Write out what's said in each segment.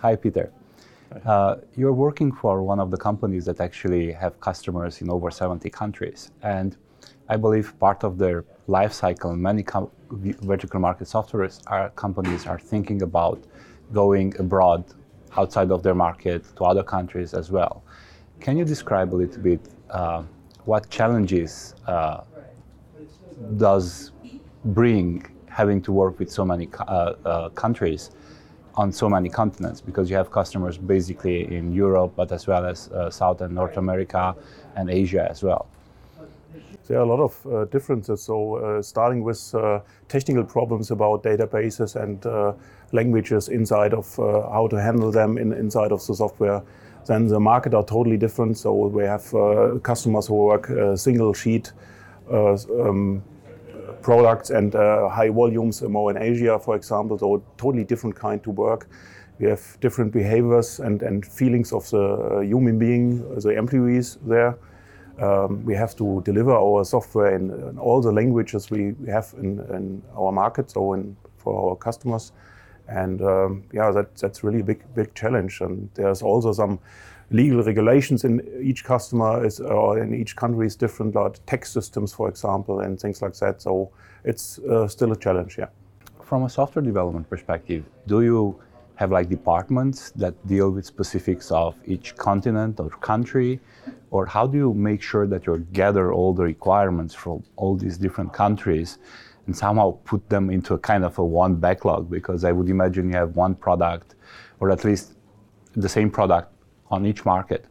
Hi, Peter. Uh, you're working for one of the companies that actually have customers in over 70 countries. And I believe part of their life cycle, many com- vertical market software are, companies are thinking about going abroad outside of their market to other countries as well. Can you describe a little bit uh, what challenges uh, does bring having to work with so many uh, uh, countries on so many continents because you have customers basically in Europe, but as well as uh, South and North America and Asia as well. There are a lot of uh, differences. So, uh, starting with uh, technical problems about databases and uh, languages inside of uh, how to handle them in, inside of the software, then the market are totally different. So, we have customers who work single sheet um, products and high volumes more in Asia, for example. So, totally different kind to work. We have different behaviors and, and feelings of the human being, the employees there. Um, we have to deliver our software in, in all the languages we have in, in, our market, so in, for our customers. And um, yeah, that, that's really a big, big challenge. And there's also some legal regulations in each customer is, or in each country is different, like tax systems, for example, and things like that. So it's uh, still a challenge, yeah. From a software development perspective, do you have like departments that deal with specifics of each continent or country? or how do you make sure that you gather all the requirements from all these different countries and somehow put them into a kind of a one backlog because i would imagine you have one product or at least the same product on each market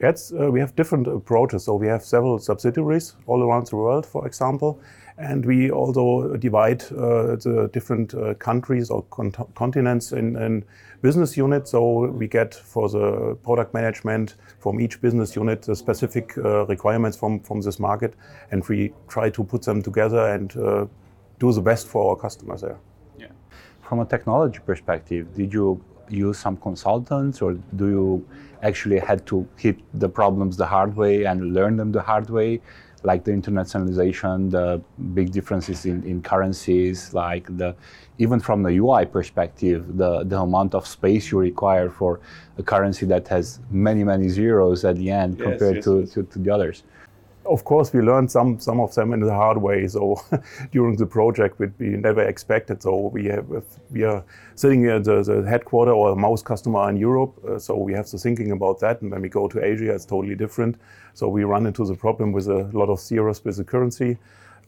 Yes, uh, we have different approaches. So we have several subsidiaries all around the world, for example, and we also divide uh, the different uh, countries or con continents in, in, business units. So we get for the product management from each business unit the specific uh, requirements from, from this market, and we try to put them together and uh, do the best for our customers there. Yeah. From a technology perspective, did you use some consultants or do you actually had to hit the problems the hard way and learn them the hard way like the internationalization the big differences in, in currencies like the even from the ui perspective the, the amount of space you require for a currency that has many many zeros at the end yes, compared yes, to, yes. to, to the others of course, we learned some some of them in the hard way. So during the project, we, never expected. So we have we are sitting at the, the headquarter or a mouse customer in Europe. Uh, so we have to thinking about that. And when we go to Asia, it's totally different. So we run into the problem with a lot of zeros with the currency.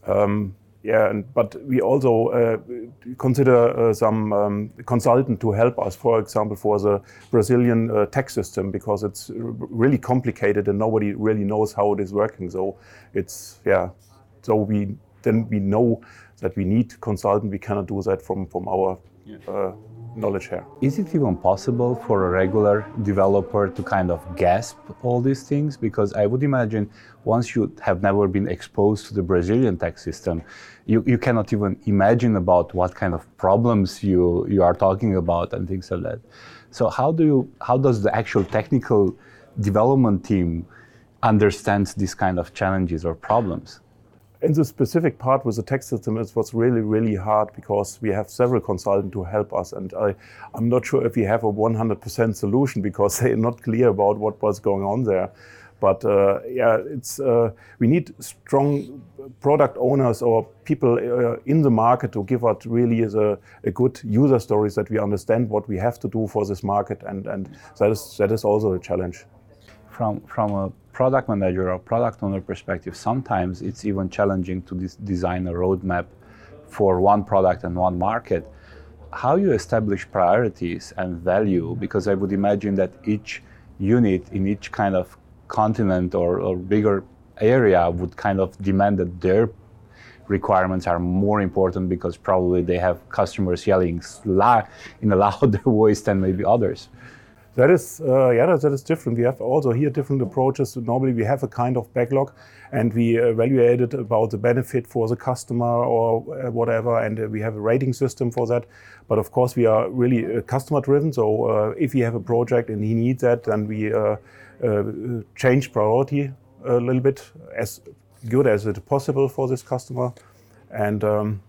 Um, yeah, and, but we also uh, consider uh, some um, consultant to help us, for example, for the Brazilian uh, tax system, because it's really complicated and nobody really knows how it is working. So it's, yeah, so we then we know that we need consultant. We cannot do that from, from our yeah. Knowledge here. Is it even possible for a regular developer to kind of grasp all these things? Because I would imagine once you have never been exposed to the Brazilian tax system, you, you cannot even imagine about what kind of problems you, you are talking about and things like that. So how do you how does the actual technical development team understands these kind of challenges or problems? In the specific part with the tax system, it was really, really hard because we have several consultants to help us. And I, I'm not sure if we have a 100% solution because they're not clear about what was going on there. But uh, yeah, it's uh, we need strong product owners or people uh, in the market to give us really a, a, good user stories that we understand what we have to do for this market, and, and that is that is also a challenge. From from a product manager or product owner perspective, sometimes it's even challenging to design a roadmap for one product and one market. How you establish priorities and value, because I would imagine that each unit in each kind of continent or, or bigger area would kind of demand that their requirements are more important because probably they have customers yelling in a louder voice than maybe others. That is, uh, yeah, that is different. We have also here different approaches. Normally, we have a kind of backlog, and we evaluate it about the benefit for the customer or uh, whatever, and uh, we have a rating system for that. But of course, we are really uh, customer driven. So uh, if we have a project and he needs that, then we uh, change priority a little bit as good as it possible for this customer. And um,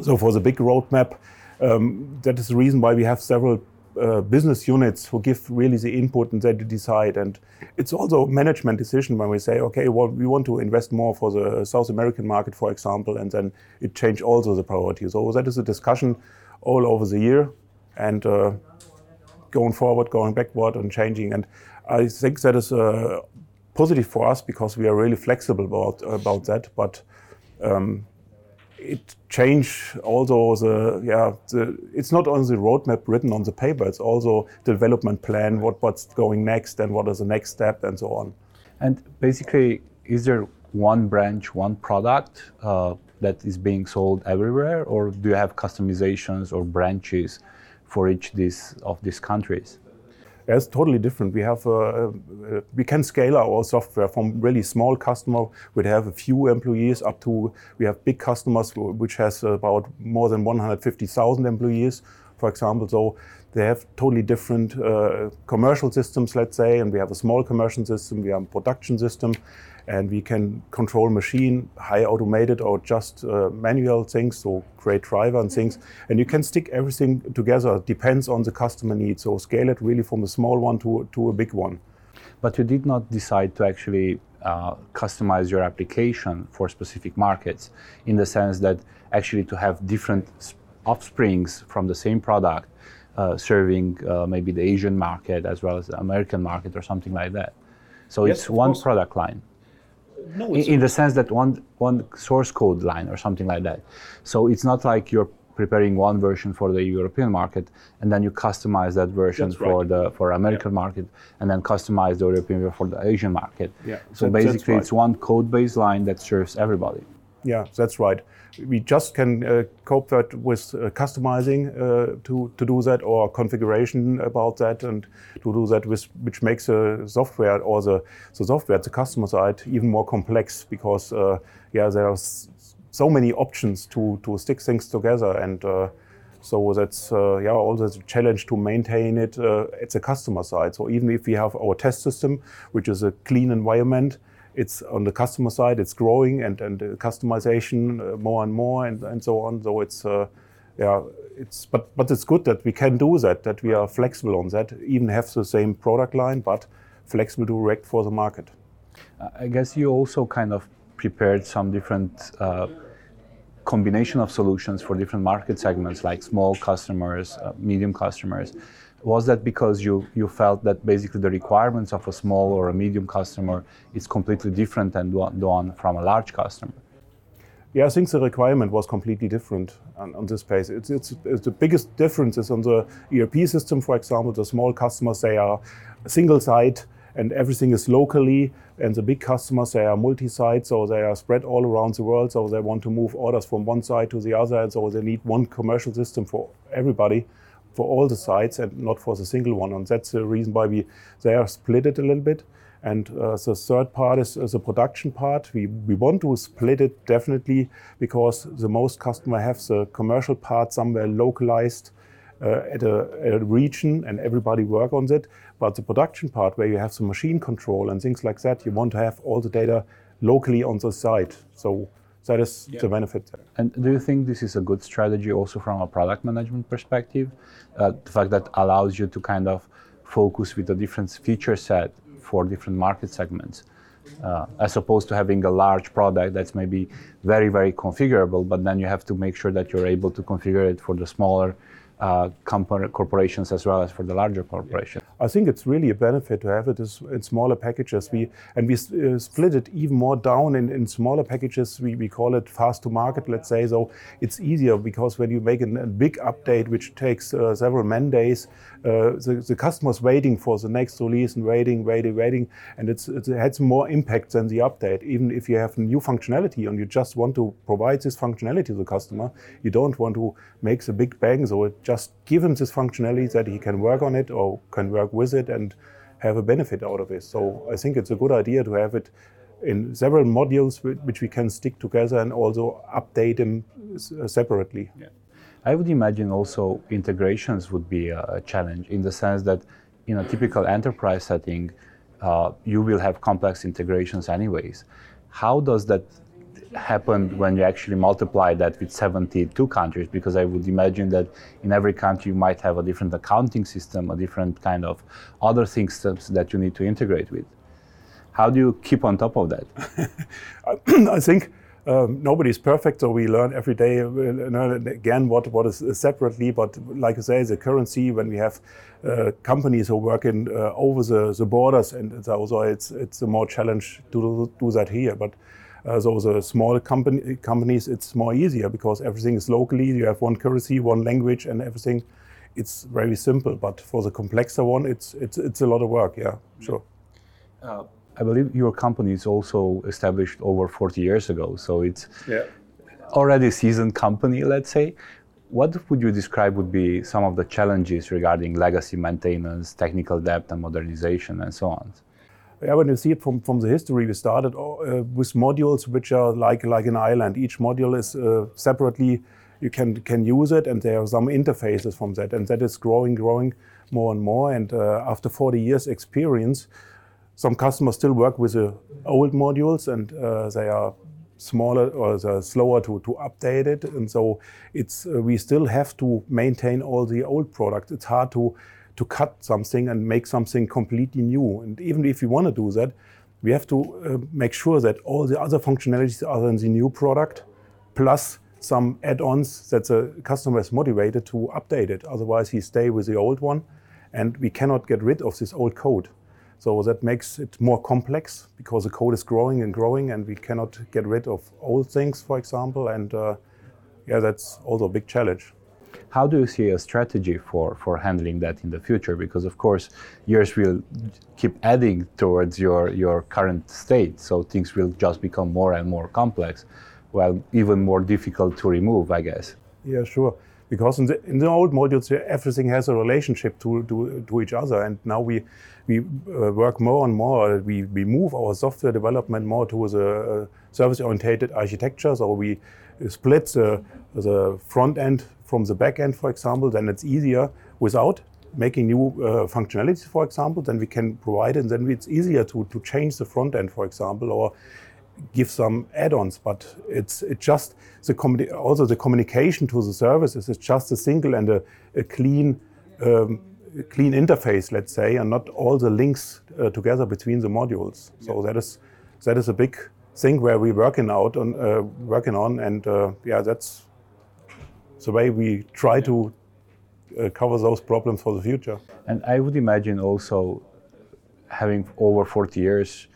so for the big roadmap, um, that is the reason why we have several uh, business units who give really the input and they decide. And it's also a management decision when we say, okay, well, we want to invest more for the South American market, for example, and then it change also the priorities. So that is a discussion all over the year and uh, going forward, going backward and changing. And I think that is uh, positive for us because we are really flexible about, about that. But um, it change also the yeah the, it's not only the roadmap written on the paper it's also development plan what what's going next and what is the next step and so on. And basically is there one branch one product uh, that is being sold everywhere or do you have customizations or branches for each of these countries it's totally different. We have uh, uh, we can scale our software from really small customer we have a few employees up to we have big customers which has about more than 150,000 employees, for example. So they have totally different uh, commercial systems, let's say, and we have a small commercial system, we have a production system, and we can control machine, high automated or just uh, manual things, so create driver and things. And you can stick everything together, depends on the customer needs. So scale it really from a small one to, to a big one. But you did not decide to actually uh, customize your application for specific markets in the sense that actually to have different offsprings from the same product uh, serving uh, maybe the Asian market as well as the American market or something like that. So yes, it's one course. product line no, in, in the sense that one one source code line or something like that. So it's not like you're preparing one version for the European market and then you customize that version that's for right. the for American yeah. market and then customize the European for the Asian market. Yeah. So that, basically, right. it's one code base line that serves everybody. Yeah, that's right we just can uh, cope that with uh, customizing uh, to, to do that or configuration about that and to do that with which makes the software or the, the software the customer side even more complex because uh, yeah there are so many options to, to stick things together and uh, so that's uh, yeah also a challenge to maintain it at the customer side. So even if we have our test system, which is a clean environment, it's on the customer side, it's growing and, and customization uh, more and more and, and so on. So it's, uh, yeah, it's, but, but it's good that we can do that, that we are flexible on that, even have the same product line, but flexible to react for the market. I guess you also kind of prepared some different uh, combination of solutions for different market segments like small customers, uh, medium customers was that because you, you felt that basically the requirements of a small or a medium customer is completely different than the one from a large customer? Yeah, I think the requirement was completely different on, on this space. It's, it's, it's, the biggest difference is on the ERP system, for example, the small customers, they are single site and everything is locally. And the big customers, they are multi-site, so they are spread all around the world. So they want to move orders from one side to the other. And so they need one commercial system for everybody for all the sites and not for the single one. And that's the reason why we they are split it a little bit. And uh, the third part is uh, the production part. We, we want to split it definitely because the most customer have the commercial part somewhere localized uh, at, a, at, a, region and everybody work on it. But the production part where you have the machine control and things like that, you want to have all the data locally on the site. So that is yeah. the benefit there. And do you think this is a good strategy also from a product management perspective? Uh, the fact that allows you to kind of focus with a different feature set for different market segments, uh, as opposed to having a large product that's maybe very, very configurable, but then you have to make sure that you're able to configure it for the smaller uh, corporations as well as for the larger corporations. I think it's really a benefit to have it in smaller packages. We and we uh, split it even more down in, in smaller packages. We, we call it fast to market, let's say. So it's easier because when you make a, a big update, which takes uh, several man days, uh, the, the customer's waiting for the next release and waiting, waiting, waiting, and it's, it has more impact than the update. Even if you have new functionality and you just want to provide this functionality to the customer, you don't want to make the big bang. So it just give him this functionality that he can work on it or can work with it and have a benefit out of it. So I think it's a good idea to have it in several modules which we can stick together and also update them separately. Yeah. I would imagine also integrations would be a challenge in the sense that in a typical enterprise setting, uh, you will have complex integrations anyways. How does that happened when you actually multiply that with 72 countries? Because I would imagine that in every country you might have a different accounting system, a different kind of other things that you need to integrate with. How do you keep on top of that? I think um, nobody's perfect, so we learn every day uh, again what, what is separately. But like I say, the currency when we have uh, companies who work in uh, over the, the borders, and so it's it's a more challenge to do that here. But uh, so the small company, companies, it's more easier because everything is locally. You have one currency, one language, and everything. It's very simple. But for the complexer one, it's it's it's a lot of work. Yeah, sure. Uh, I believe your company is also established over 40 years ago, so it's yeah. already a seasoned company, let's say. What would you describe would be some of the challenges regarding legacy maintenance, technical debt, and modernization, and so on? When you see it from, from the history, we started uh, with modules which are like like an island. Each module is uh, separately you can can use it, and there are some interfaces from that, and that is growing, growing more and more. And uh, after 40 years experience, some customers still work with the old modules and uh, they are smaller or slower to, to update it. And so it's uh, we still have to maintain all the old products. It's hard to to cut something and make something completely new. And even if we want to do that, we have to uh, make sure that all the other functionalities are in the new product, plus some add-ons that the customer is motivated to update it. Otherwise, he stay with the old one, and we cannot get rid of this old code. So that makes it more complex because the code is growing and growing, and we cannot get rid of old things, for example. And uh, yeah, that's also a big challenge. How do you see a strategy for, for handling that in the future? Because of course, years will keep adding towards your, your current state, so things will just become more and more complex, well, even more difficult to remove, I guess. Yeah, sure because in the, in the old modules everything has a relationship to, to, to each other and now we we uh, work more and more we, we move our software development more to the uh, service oriented architecture so we split the, the front end from the back end for example then it's easier without making new uh, functionalities for example then we can provide it and then it's easier to, to change the front end for example or give some add-ons, but it's it just the also the communication to the services is just a single and a, a clean um, clean interface, let's say, and not all the links uh, together between the modules. Yeah. So that is that is a big thing where we're working out on uh, working on, and uh, yeah, that's the way we try to uh, cover those problems for the future. And I would imagine also having over 40 years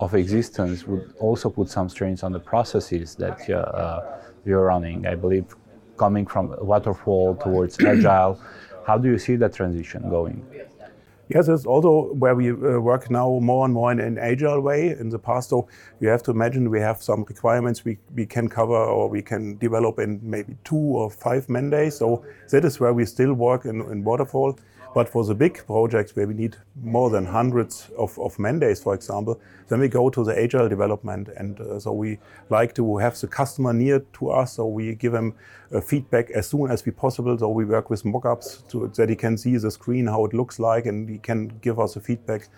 of existence would also put some strains on the processes that uh, you're running. I believe coming from waterfall towards agile. How do you see that transition going? Yes, it's also where we uh, work now more and more in an agile way. In the past, though, you have to imagine we have some requirements we, we can cover or we can develop in maybe two or five man days. So that is where we still work in, in waterfall. But for the big projects where we need more than hundreds of, of man days, for example, then we go to the agile development. And uh, so we like to have the customer near to us. So we give them uh, feedback as soon as we possible. So we work with mockups that he can see the screen, how it looks like, and he can give us a feedback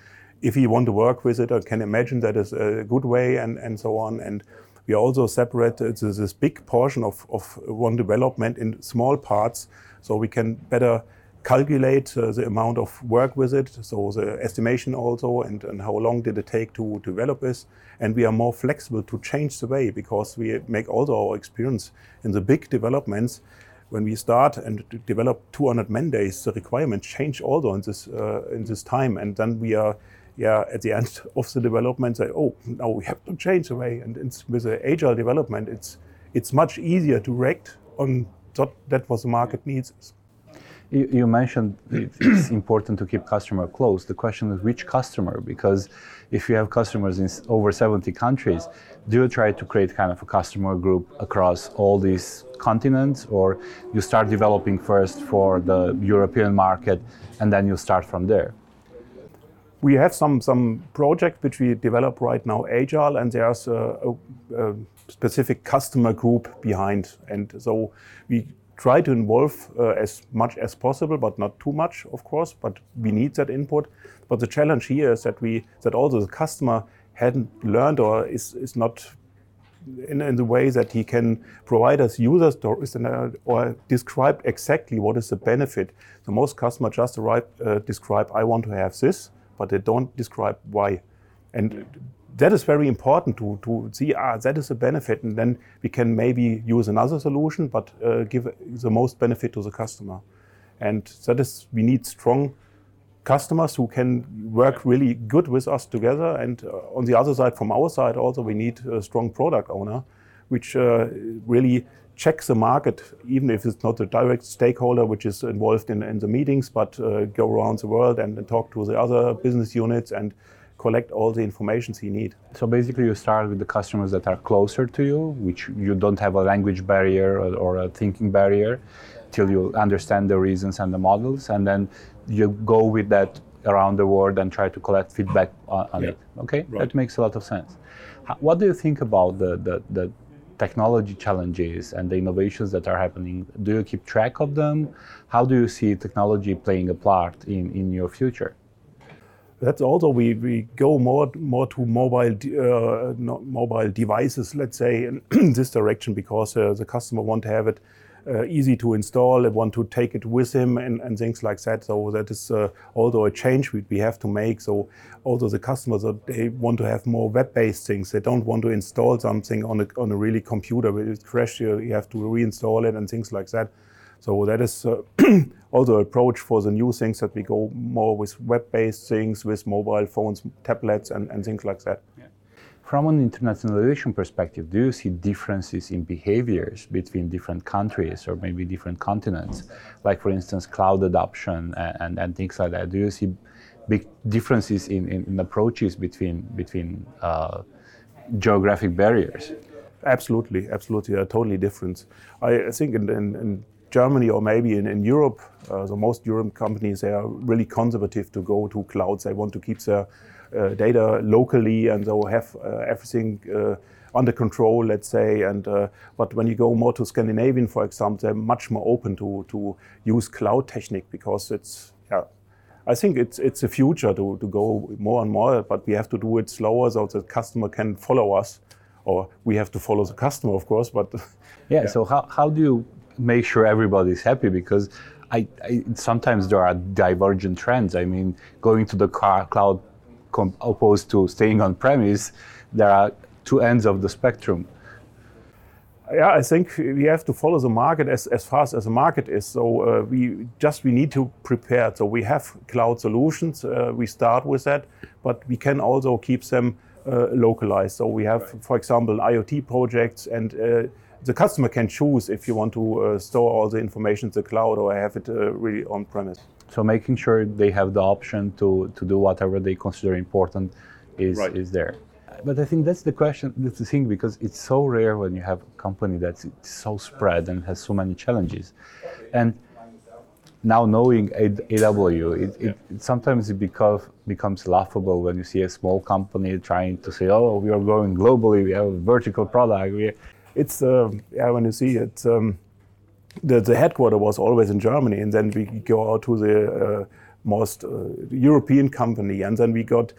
if he want to work with it or can imagine that is a good way and, and so on. And we also separate this big portion of, of one development in small parts so we can better calculate uh, the amount of work with it, so the estimation also, and, and how long did it take to, develop this. And we are more flexible to change the way because we make also our experience in the big developments. When we start and develop 200 man days, the requirements change also in this uh, in this time, and then we are yeah, at the end of the development say, oh, now we have to change the way. And with the agile development, it's it's much easier to react on that, that what the market needs. You, you mentioned it's important to keep customer close. The question is which customer? Because if you have customers in over 70 countries, do you try to create kind of a customer group across all these continents, or you start developing first for the European market and then you start from there? We have some some project which we develop right now, agile, and there's a, a, a specific customer group behind, and so we try to involve uh, as much as possible, but not too much, of course. But we need that input. But the challenge here is that we that also the customer hadn't learned or is, is not in, in the way that he can provide us user stories and, uh, or describe exactly what is the benefit. So most customers just arrive, uh, describe, I want to have this, but they don't describe why. And that is very important to, to see, ah, that is a benefit, and then we can maybe use another solution, but uh, give the most benefit to the customer. And that is, we need strong customers who can work really good with us together. And uh, on the other side, from our side, also we need a strong product owner, which uh, really checks the market, even if it's not a direct stakeholder which is involved in, in the meetings, but uh, go around the world and, and, talk to the other business units and collect all the information you need. So basically, you start with the customers that are closer to you, which you don't have a language barrier or, or a thinking barrier, till you understand the reasons and the models, and then you go with that around the world and try to collect feedback on, on yeah. it. Okay, right. that makes a lot of sense. What do you think about the, the, the technology challenges and the innovations that are happening? Do you keep track of them? How do you see technology playing a part in, in your future? That's also we, we go more more to mobile uh, mobile devices, let's say, in this direction because uh, the customer want to have it uh, easy to install, they want to take it with him and, and things like that. So that is uh, also a change we, we have to make. So also the customers, uh, they want to have more web-based things. They don't want to install something on a, on a really computer. When it crashes, you have to reinstall it and things like that. So that is uh, also an approach for the new things that we go more with web-based things, with mobile phones, tablets, and, and things like that. Yeah. From an internationalization perspective, do you see differences in behaviors between different countries or maybe different continents? Like, for instance, cloud adoption and, and, and things like that. Do you see big differences in, in, in approaches between, between uh, geographic barriers? Absolutely, absolutely, a totally different. I think in, in, in Germany or maybe in, in Europe, uh, the most European companies, they are really conservative to go to clouds. They want to keep their uh, data locally and they'll have uh, everything uh, under control, let's say. And but when you go more to Scandinavian, for example, they're much more open to to use cloud technique because it's yeah. I think it's it's a future to, to go more and more, but we have to do it slower so the customer can follow us, or we have to follow the customer, of course. But yeah, yeah. so how, how do you make sure everybody's happy? Because I, I, sometimes there are divergent trends. I mean, going to the car, cloud opposed to staying on premise, there are two ends of the spectrum. Yeah, I think we have to follow the market as, as fast as the market is. So uh, we just we need to prepare. So we have cloud solutions. Uh, we start with that, but we can also keep them uh, localized. So we have, right. for example, IoT projects, and uh, the customer can choose if you want to uh, store all the information in the cloud or have it uh, really on premise. So making sure they have the option to, to do whatever they consider important is, right. is there. But I think that's the question, that's the thing, because it's so rare when you have a company that's so spread and has so many challenges. And now knowing AW, it, it, it, sometimes it becomes becomes laughable when you see a small company trying to say, "Oh, we are going globally. We have a vertical product." We, it's uh, yeah, when you see it, um, the, the headquarter was always in Germany, and then we go out to the uh, most uh, European company, and then we got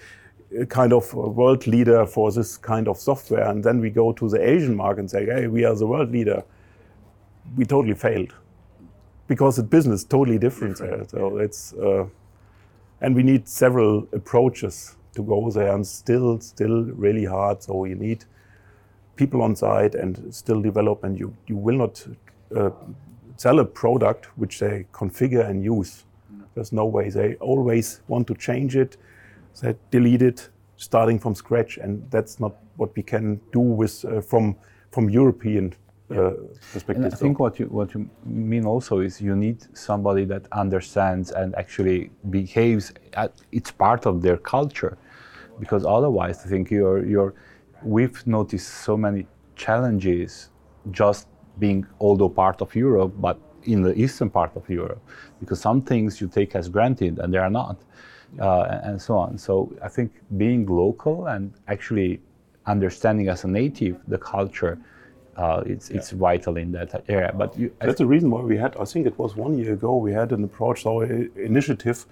a kind of a world leader for this kind of software, and then we go to the Asian market and say, hey, we are the world leader. We totally failed because the business is totally different, there. So it's uh, and we need several approaches to go there, and still, still really hard. So you need people on site and still develop, and you you will not uh, sell a product which they configure and use. There's no way. They always want to change it, they delete it, starting from scratch, and that's not what we can do with uh, from from European uh, perspective. And I think what you what you mean also is you need somebody that understands and actually behaves. At, it's part of their culture, because otherwise, I think you're you're. We've noticed so many challenges just being although part of Europe, but in the eastern part of Europe, because some things you take as granted and they are not, uh, and so on. So I think being local and actually understanding as a native the culture, uh, it's yeah. it's vital in that area. But you, that's the reason why we had. I think it was one year ago we had an approach, our initiative,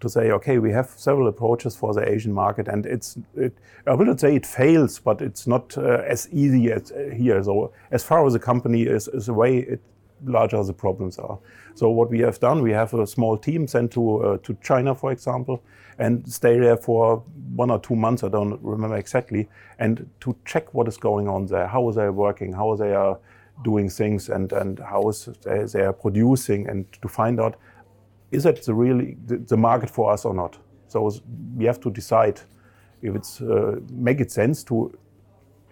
to say, okay, we have several approaches for the Asian market, and it's, it, I will not say it fails, but it's not uh, as easy as uh, here. So as far as the company is, is away, it larger the problems are. So what we have done, we have a small team sent to uh, to China, for example, and stay there for one or two months. I don't remember exactly, and to check what is going on there, how they are working, how they are doing things, and and how is they, they are producing, and to find out is it the really the, the market for us or not. So we have to decide if it's uh, make it sense to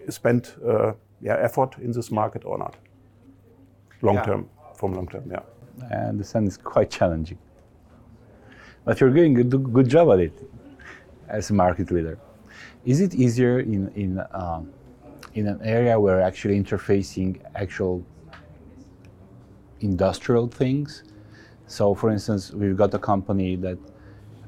spend uh, yeah, effort in this market or not long yeah. term, from long term, yeah. I understand it's quite challenging. But you're doing a good job at it as a market leader. Is it easier in, in, um, in an area where actually interfacing actual industrial things? So, for instance, we've got a company that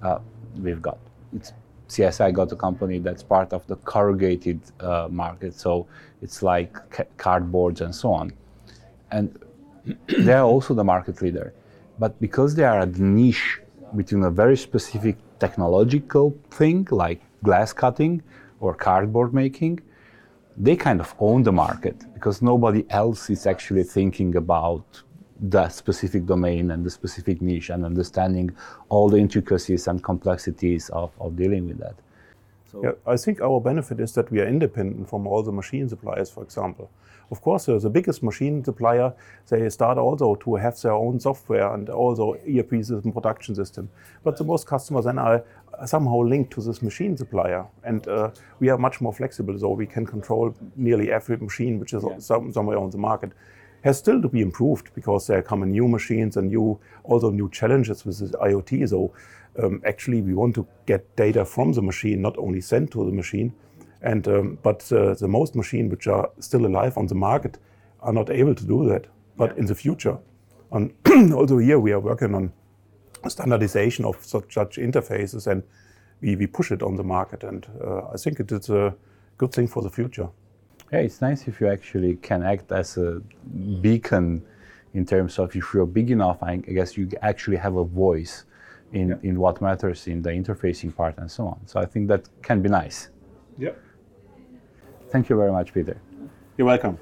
uh, we've got. It's CSI got a company that's part of the corrugated uh, market. So it's like ca- cardboards and so on. And they are also the market leader. But because they are a niche between a very specific technological thing like glass cutting or cardboard making, they kind of own the market because nobody else is actually thinking about that specific domain and the specific niche and understanding all the intricacies and complexities of, of dealing with that. So yeah, I think our benefit is that we are independent from all the machine suppliers, for example. Of course, the biggest machine supplier, they start also to have their own software and also ERP system, production system. But the most customers then are somehow linked to this machine supplier. And uh, we are much more flexible, so we can control nearly every machine which is yeah. some, somewhere on the market. Has still to be improved because there come new machines and new also new challenges with this IoT. So um, actually, we want to get data from the machine, not only sent to the machine. And um, but uh, the most machines which are still alive on the market are not able to do that. But in the future, and also here we are working on standardization of such, such interfaces, and we, we push it on the market. And uh, I think it is a good thing for the future. Yeah, it's nice if you actually can act as a beacon in terms of if you're big enough, I guess you actually have a voice in, yeah. in what matters in the interfacing part and so on. So I think that can be nice. Yeah. Thank you very much, Peter. You're welcome.